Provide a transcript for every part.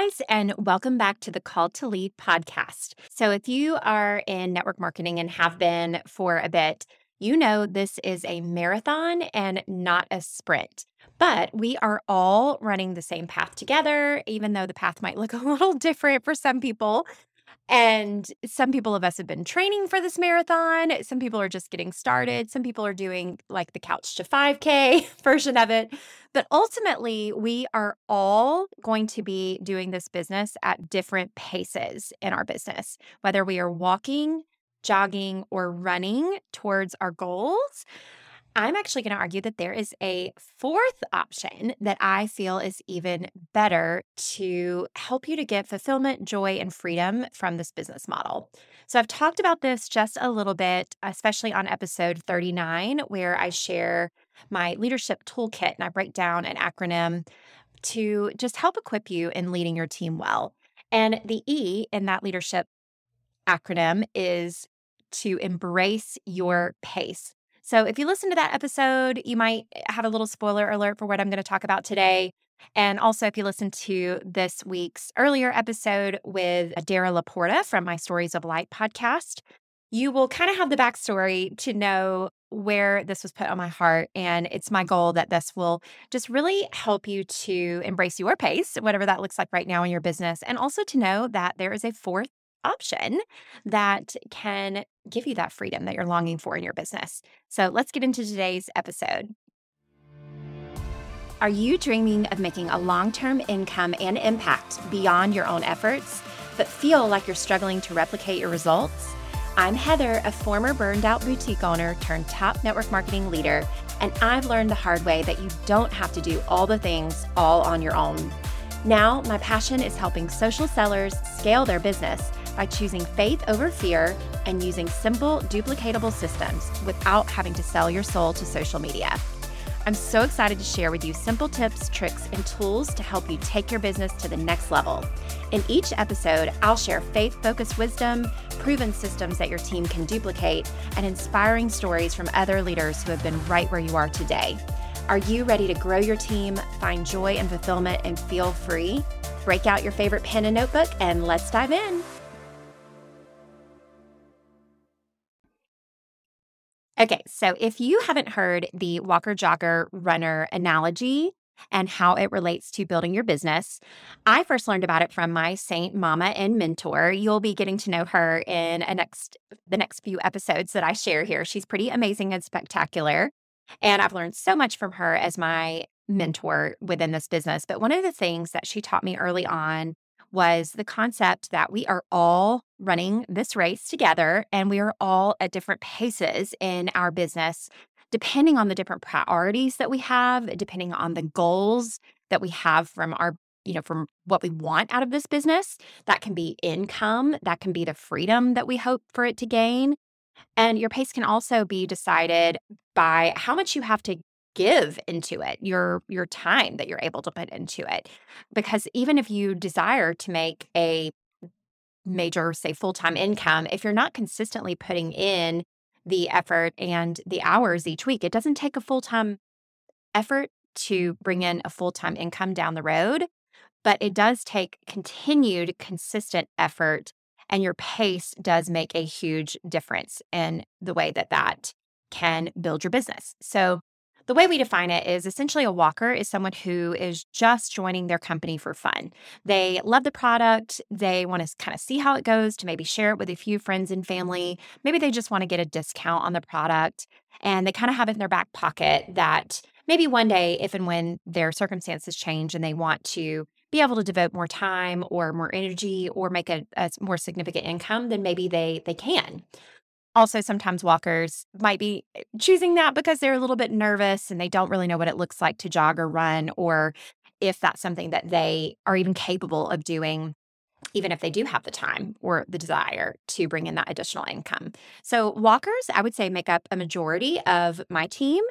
guys, and welcome back to the Call to Lead podcast. So, if you are in network marketing and have been for a bit, you know this is a marathon and not a sprint. But we are all running the same path together, even though the path might look a little different for some people. And some people of us have been training for this marathon. Some people are just getting started. Some people are doing like the couch to 5K version of it. But ultimately, we are all going to be doing this business at different paces in our business, whether we are walking, jogging, or running towards our goals. I'm actually going to argue that there is a fourth option that I feel is even better to help you to get fulfillment, joy, and freedom from this business model. So, I've talked about this just a little bit, especially on episode 39, where I share my leadership toolkit and I break down an acronym to just help equip you in leading your team well. And the E in that leadership acronym is to embrace your pace. So if you listen to that episode, you might eh, have a little spoiler alert for what I'm going to talk about today. And also, if you listen to this week's earlier episode with Dara Laporta from my Stories of Light podcast, you will kind of have the backstory to know where this was put on my heart. And it's my goal that this will just really help you to embrace your pace, whatever that looks like right now in your business, and also to know that there is a fourth option that can give you that freedom that you're longing for in your business. So let's get into today's episode. Are you dreaming of making a long term income and impact beyond your own efforts, but feel like you're struggling to replicate your results? I'm Heather, a former burned out boutique owner turned top network marketing leader, and I've learned the hard way that you don't have to do all the things all on your own. Now, my passion is helping social sellers scale their business by choosing faith over fear and using simple, duplicatable systems without having to sell your soul to social media. I'm so excited to share with you simple tips, tricks, and tools to help you take your business to the next level. In each episode, I'll share faith focused wisdom, proven systems that your team can duplicate, and inspiring stories from other leaders who have been right where you are today. Are you ready to grow your team, find joy and fulfillment, and feel free? Break out your favorite pen and notebook, and let's dive in. Okay, so if you haven't heard the walker jogger runner analogy and how it relates to building your business, I first learned about it from my Seint mama and mentor. You'll be getting to know her in a next the next few episodes that I share here. She's pretty amazing and spectacular, and I've learned so much from her as my mentor within this business. But one of the things that she taught me early on was the concept that we are all running this race together and we are all at different paces in our business, depending on the different priorities that we have, depending on the goals that we have from our you know, from what we want out of this business. That can be income, that can be the freedom that we hope for it to gain. And your pace can also be decided by how much you have to give into it your your time that you're able to put into it because even if you desire to make a major say full-time income if you're not consistently putting in the effort and the hours each week it doesn't take a full-time effort to bring in a full-time income down the road but it does take continued consistent effort and your pace does make a huge difference in the way that that can build your business. So the way we define it is essentially a walker is someone who is just joining their company for fun. They mm-hmm. love the product, they want to kind of see how it goes, to maybe share it with a few friends and family. Maybe they just want to get a discount on the product and they kind of have it in their back pocket that maybe one day, if and when their circumstances change and they want to be able to devote more time or more energy or make a, a more significant income, then maybe they they can also sometimes walkers might be eh, choosing that because they're a little bit nervous and they don't really know what it looks like to jog or run or if that's something that they are even capable of doing even if they do have the time or the desire to bring in that additional income. So walkers I would say make up a majority of my team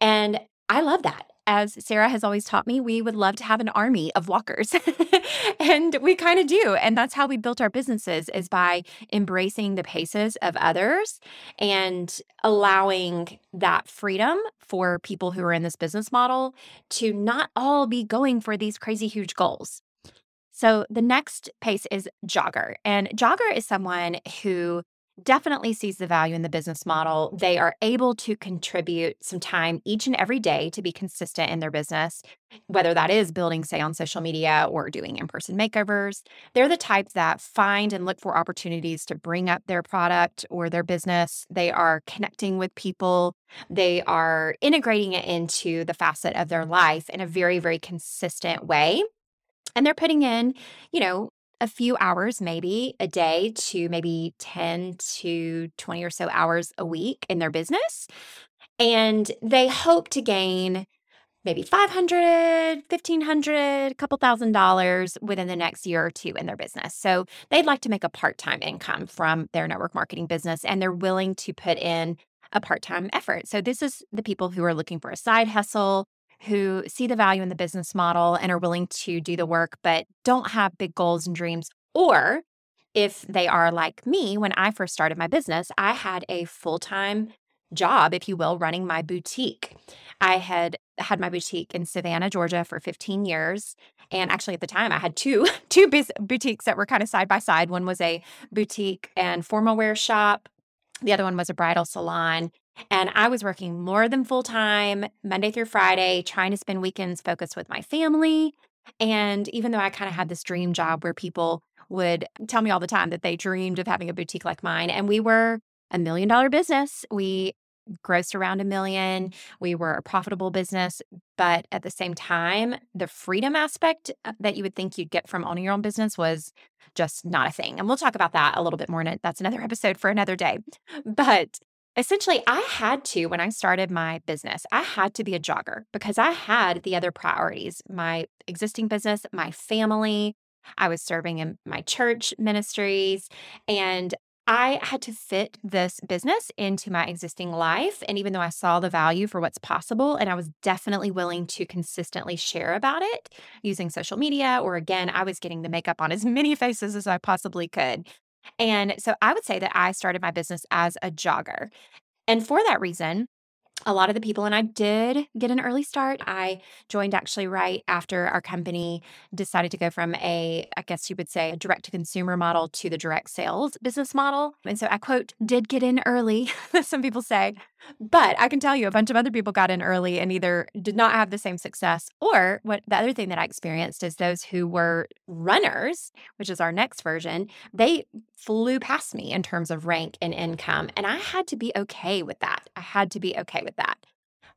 and I love that as Sarah has always taught me, we would love to have an army of walkers. and we kind of do. And that's how we built our businesses is by embracing the paces of others and allowing that freedom for people who are in this business model to not all be going for these crazy huge goals. So the next pace is jogger. And jogger is someone who definitely sees the value in the business model. They are able to contribute some time each and every day to be consistent in their business, whether that is building, say, on social media or doing in person makeovers. They're the type that find and look for opportunities to bring up their product or their business. They are connecting with people, they are integrating it into the facet of their life in a very, very consistent way. And they're putting in, you know, a few hours, maybe a day to maybe 10 to 20 or so hours a week in their business. And they hope to gain maybe 500, 1500, a couple thousand dollars within the next year or two in their business. So they'd like to make a part-time income from their network marketing business and they're willing to put in a part-time effort. So this is the people who are looking for a side hustle, who see the value in the business model and are willing to do the work, but don't have big goals and dreams. Or if they are like me, when I first started my business, I had a full time job, if you will, running my boutique. I had had my boutique in Savannah, Georgia for 15 years. And actually at the time I had two two boutiques that were kind of side by side. One was a boutique and formal wear shop. The other one was a bridal salon. And I was working more than full time, Monday through Friday, trying to spend weekends focused with my family. And even though I kind of had this dream job where people would tell me all the time that they dreamed of having a boutique like mine, and we were a million dollar business. We grossed around a million. We were a profitable business, but at the same time, the freedom aspect uh, that you would think you'd get from owning your own business was just not a thing. And we'll talk about that a little bit more. And that's another episode for another day. But essentially, I had to, when I started my business, I had to be a jogger because I had the other priorities my existing business, my family. I was serving in my church ministries, and I had to fit this business into my existing life. And even though I saw the value for what's possible, and I was definitely willing to consistently share about it using social media, or again, I was getting the makeup on as many faces as I possibly could. And so I would say that I started my business as a jogger. And for that reason, a lot of the people, and I did get an early start. I joined actually right after our company decided to go from a, I guess you would say, a direct to consumer model to the direct sales business model. And so I quote, did get in early, some people say. But I can tell you a bunch of other people got in early and either did not have the same success or what the other thing that I experienced is those who were runners, which is our next version, they flew past me in terms of rank and income. And I had to be okay with that. I had to be okay with that.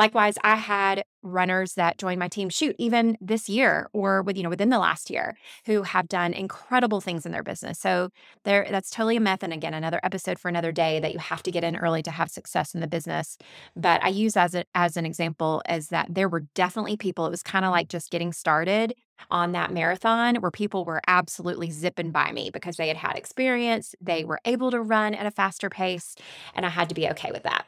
Likewise, I had runners that joined my team shoot even this year or with you know within the last year who have done incredible things in their business. So there that's totally a myth and again another episode for another day that you have to get in early to have success in the business. But I use as a, as an example as that there were definitely people it was kind of like just getting started on that marathon where people were absolutely zipping by me because they had had experience, they were able to run at a faster pace and I had to be okay with that.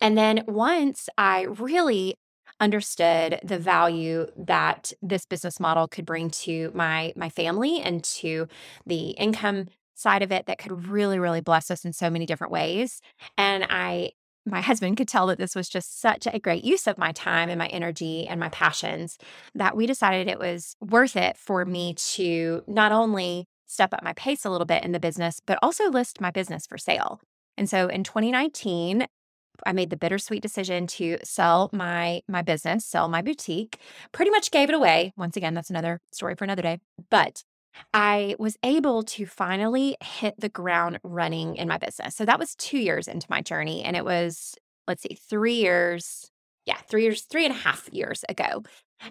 And then once I really understood the value that this business model could bring to my my family and to the income side of it that could really really bless us in so many different ways. And i my husband could tell that this was just such a great use of my time and my energy and my passions that we decided it was worth it for me to not only step up my pace a little bit in the business but also list my business for sale. And so in 2019 I made the bittersweet decision to sell my my business, sell my boutique. Pretty much gave it away. Once again, that's another story for another day. But I was able to finally hit the ground running in my business. So that was 2 years into my journey and it was let's see, 3 years. Yeah, 3 years, three and a half years ago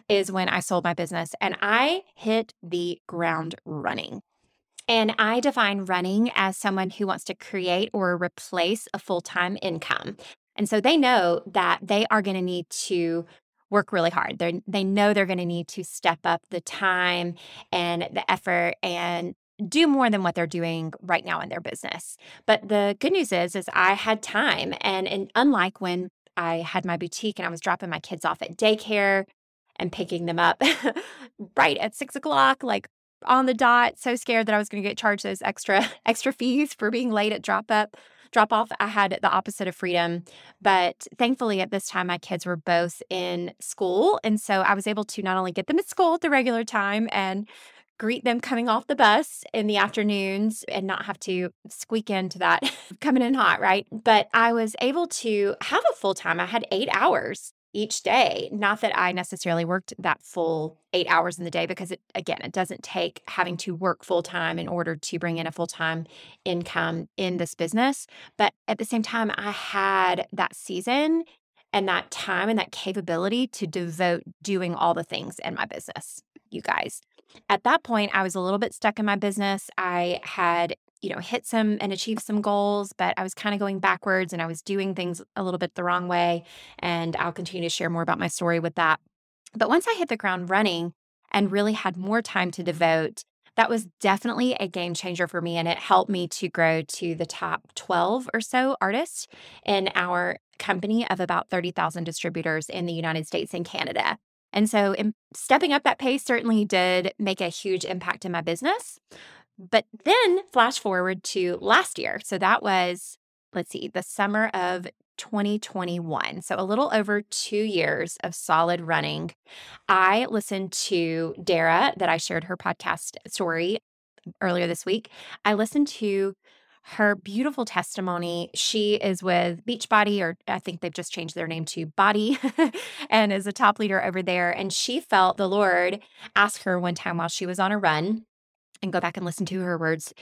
is when I sold my business and I hit the ground running. And I define running as someone who wants to create or replace a full time income. And so they know that they are going to need to work really hard. They they know they're going to need to step up the time and the effort and do more than what they're doing right now in their business. But the good news is, is I had time, and, and unlike when I had my boutique and I was dropping my kids off at daycare and picking them up right at six o'clock, like on the dot, so scared that I was going to get charged those extra extra fees for being late at drop up drop off. I had the opposite of freedom, but thankfully at this time my kids were both in school, and so I was able to not only get them at school at the regular time and greet them coming off the bus in the afternoons and not have to squeak into that coming in hot, right? But I was able to have a full time. I had eight hours each day. Not that I necessarily worked that full eight hours in the day, because it, again, it doesn't take having to work full time in order to bring in a full time income in this business. But at the same time, I had that season and that time and that capability to devote doing all the things in my business, you guys. At that point, I was a little bit stuck in my business. I had you know, hit some and achieve some goals, but I was kind of going backwards and I was doing things a little bit the wrong way. And I'll continue to share more about my story with that. But once I hit the ground running and really had more time to devote, that was definitely a game changer for me. And it helped me to grow to the top 12 or so artists in our company of about 30,000 distributors in the United States and Canada. And so, stepping up that pace certainly did make a huge impact in my business. But then flash forward to last year. So that was, let's see, the summer of 2021. So a little over two years of solid running. I listened to Dara, that I shared her podcast story earlier this week. I listened to her beautiful testimony. She is with Beachbody, or I think they've just changed their name to BODi, and is a top leader over there. And she felt the Lord ask her one time while she was on a run and go back and listen to her words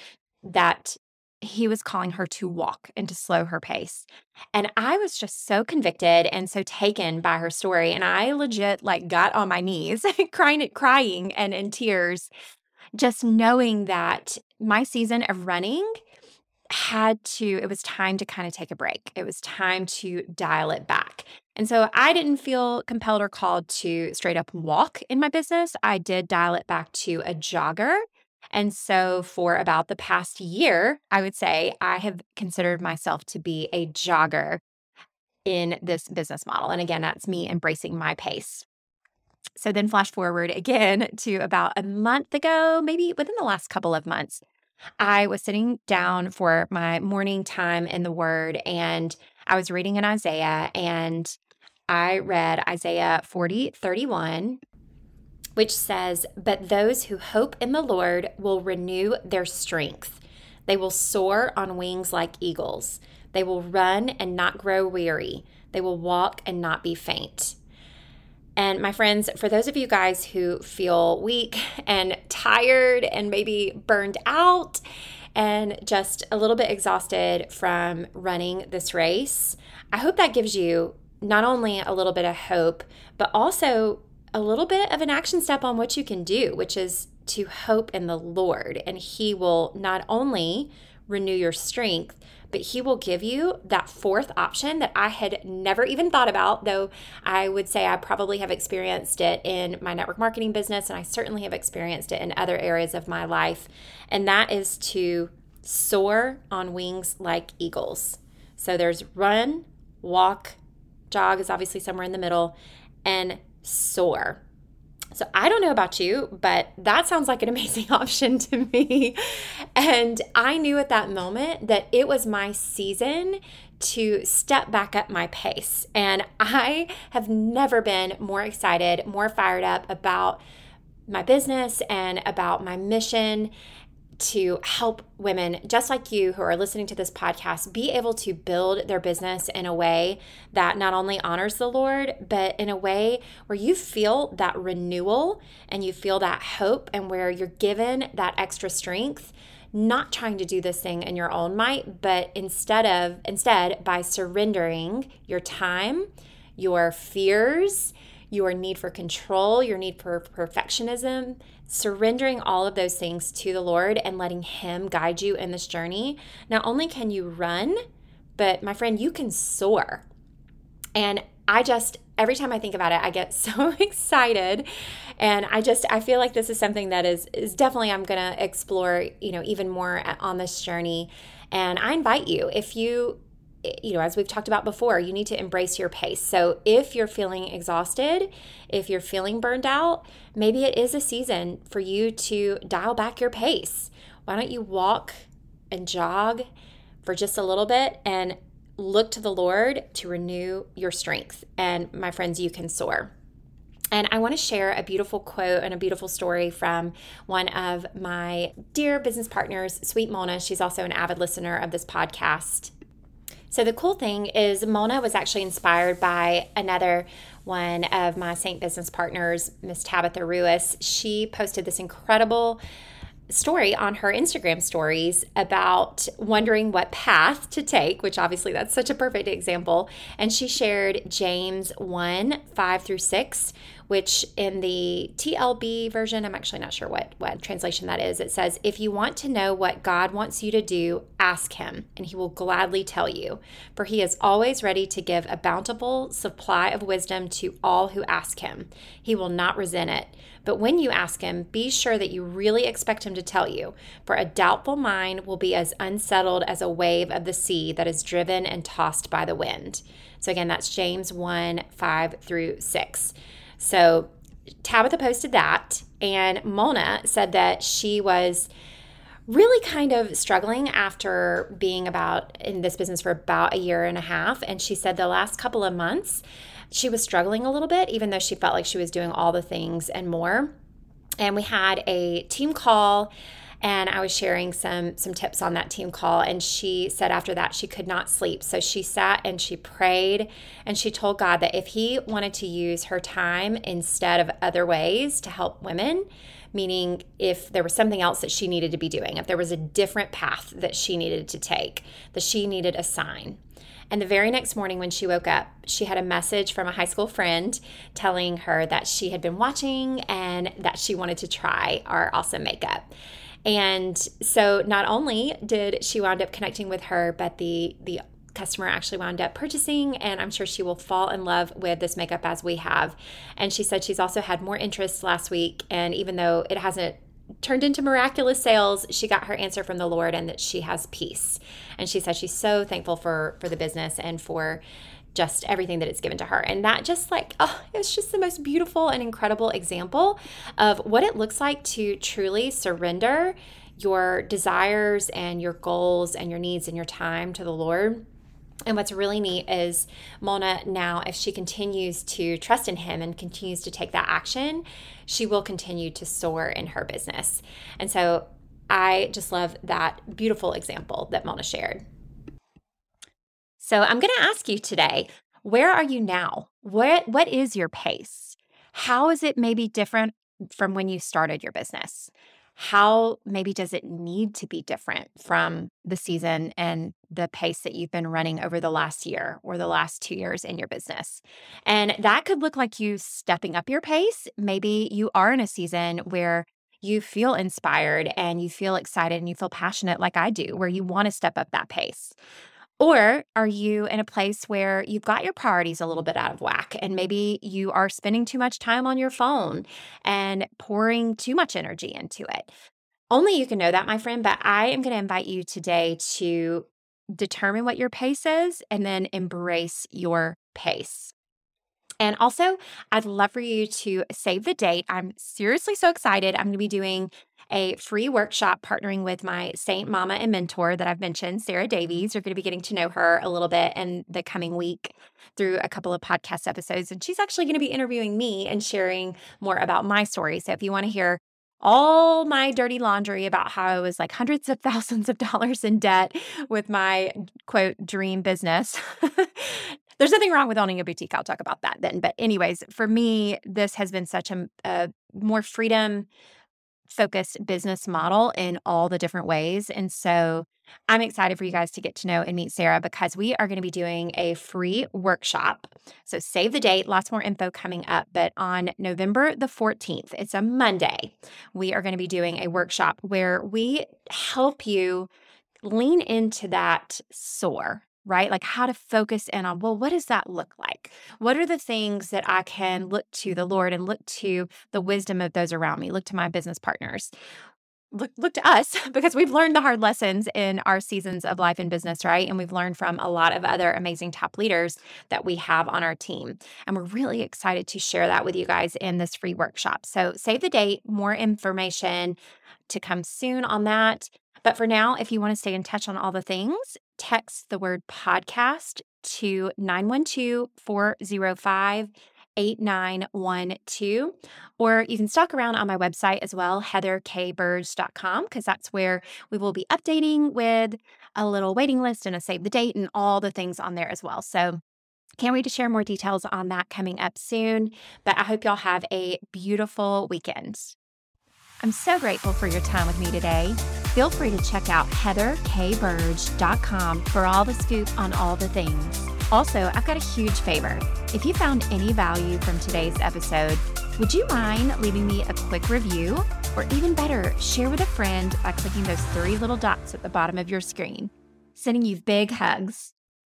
that he was calling her to walk and to slow her pace. And I was just so convicted and so taken by her story. And I legit like got on my knees, crying, crying and in tears, just knowing that my season of running had to, it was time to kind of take a break. It was time to dial it back. And so I didn't feel compelled or called to straight up walk in my business. I did dial it back to a jogger and so, for about the past year, I would say I have considered myself to be a jogger in this business model. And again, that's me embracing my pace. So, then flash forward again to about a month ago, maybe within the last couple of months, I was sitting down for my morning time in the Word and I was reading in Isaiah and I read Isaiah 40, 31, which says, But those who hope in the Lord will renew their strength. They will soar on wings like eagles. They will run and not grow weary. They will walk and not be faint. And my friends, for those of you guys who feel weak and tired and maybe burned out and just a little bit exhausted from running this race, I hope that gives you not only a little bit of hope, but also a little bit of an action step on what you can do, which is to hope in the Lord. And He will not only renew your strength, but He will give you that fourth option that I had never even thought about, though I would say I probably have experienced it in my network marketing business, and I certainly have experienced it in other areas of my life. And that is to soar on wings like eagles. So there's run, walk, jog is obviously somewhere in the middle, and soar. So I don't know about you, but that sounds like an amazing option to me. And I knew at that moment that it was my season to step back up my pace. And I have never been more excited, more fired up about my business and about my mission to help women just like you who are listening to this podcast be able to build their business in a way that not only honors the Lord, but in a way where you feel that renewal and you feel that hope and where you're given that extra strength not trying to do this thing in your own might but instead of instead by surrendering your time your fears your need for control your need for perfectionism surrendering all of those things to the Lord and letting Him guide you in this journey, not only can you run, but my friend, you can soar. And I just, every time I think about it, I get so excited. And I just, I feel like this is something that is, is definitely, I'm going to explore, you know, even more on this journey. And I invite you, if you you know, as we've talked about before, you need to embrace your pace. So if you're feeling exhausted, if you're feeling burned out, maybe it is a season for you to dial back your pace. Why don't you walk and jog for just a little bit and look to the Lord to renew your strength? And my friends, you can soar. And I want to share a beautiful quote and a beautiful story from one of my dear business partners, Sweet Mona. She's also an avid listener of this podcast. So, the cool thing is, Mona was actually inspired by another one of my Seint business partners, Miss Tabitha Ruiz. She posted this incredible story on her Instagram stories about wondering what path to take, which obviously that's such a perfect example. And she shared James 1 5 through 6, which in the TLB version, I'm actually not sure what, what translation that is. It says, If you want to know what God wants you to do, ask him, and he will gladly tell you. For he is always ready to give a bountiful supply of wisdom to all who ask him. He will not resent it. But when you ask him, be sure that you really expect him to tell you, for a doubtful mind will be as unsettled as a wave of the sea that is driven and tossed by the wind. So, again, that's James 1 5 through 6. So Tabitha posted that, and Mona said that she was really kind of struggling after being about in this business for about a year and a half. And she said the last couple of months, she was struggling a little bit, even though she felt like she was doing all the things and more. And we had a team call and I was sharing some some tips on that team call and she said after that she could not sleep. So she sat and she prayed and she told God that if he wanted to use her time instead of other ways to help women, meaning if there was something else that she needed to be doing, if there was a different path that she needed to take, that she needed a sign. And the very next morning when she woke up, she had a message from a high school friend telling her that she had been watching and that she wanted to try our awesome makeup. And so not only did she wound up connecting with her, but the the customer actually wound up purchasing and I'm sure she will fall in love with this makeup as we have. And she said she's also had more interest last week and even though it hasn't turned into miraculous sales, she got her answer from the Lord and that she has peace. And she said she's so thankful for for the business and for just everything that it's given to her. And that just like, oh, it's just the most beautiful and incredible example of what it looks like to truly surrender your desires and your goals and your needs and your time to the Lord. And what's really neat is Mona now, if she continues to trust in him and continues to take that action, she will continue to soar in her business. And so I just love that beautiful example that Mona shared. So I'm going to ask you today, where are you now? What what is your pace? How is it maybe different from when you started your business? How maybe does it need to be different from the season and the pace that you've been running over the last year or the last 2 years in your business? And that could look like you stepping up your pace. Maybe you are in a season where you feel inspired and you feel excited and you feel passionate like I do, where you want to step up that pace. Or are you in a place where you've got your priorities a little bit out of whack and maybe you are spending too much time on your phone and pouring too much energy into it? Only you can know that, my friend, but I am going to invite you today to determine what your pace is and then embrace your pace. And also, I'd love for you to save the date. I'm seriously so excited. I'm going to be doing a free workshop partnering with my Seint Mama and mentor that I've mentioned, Sarah mm-hmm. Davies. You're going to be getting to know her a little bit in the coming week through a couple of podcast episodes. And she's actually going to be interviewing me and sharing more about my story. So if you want to hear all my dirty laundry about how I was like hundreds of thousands of dollars in debt with my quote dream business. There's nothing wrong with owning a boutique. I'll talk about that then. But, anyways, for me, this has been such a, a more freedom focused business model in all the different ways. And so I'm excited for you guys to get to know and meet Sarah because we are going to be doing a free workshop. So save the date, lots more info coming up. But on November the 14th, it's a Monday, we are going to be doing a workshop where we help you lean into that soar right? Like how to focus in on, well, what does that look like? What are the things that I can look to the Lord and look to the wisdom of those around me, look to my business partners? Look, look to us because we've learned the hard lessons in our seasons of life and business, right? And we've learned from a lot of other amazing top leaders that we have on our team. And we're really excited to share that with you guys in this free workshop. So save the date, more information to come soon on that. But for now, if you want to stay in touch on all the things, text the word podcast to 912 405 8912. Or you can stalk around on my website as well, heatherkburge.com, because that's where we will be updating with a little waiting list and a save the date and all the things on there as well. So can't wait to share more details on that coming up soon. But I hope y'all have a beautiful weekend. I'm so grateful for your time with me today. Feel free to check out heatherkburge.com for all the scoop on all the things. Also, I've got a huge favor. If you found any value from today's episode, would you mind leaving me a quick review? Or even better, share with a friend by clicking those three little dots at the bottom of your screen. Sending you big hugs.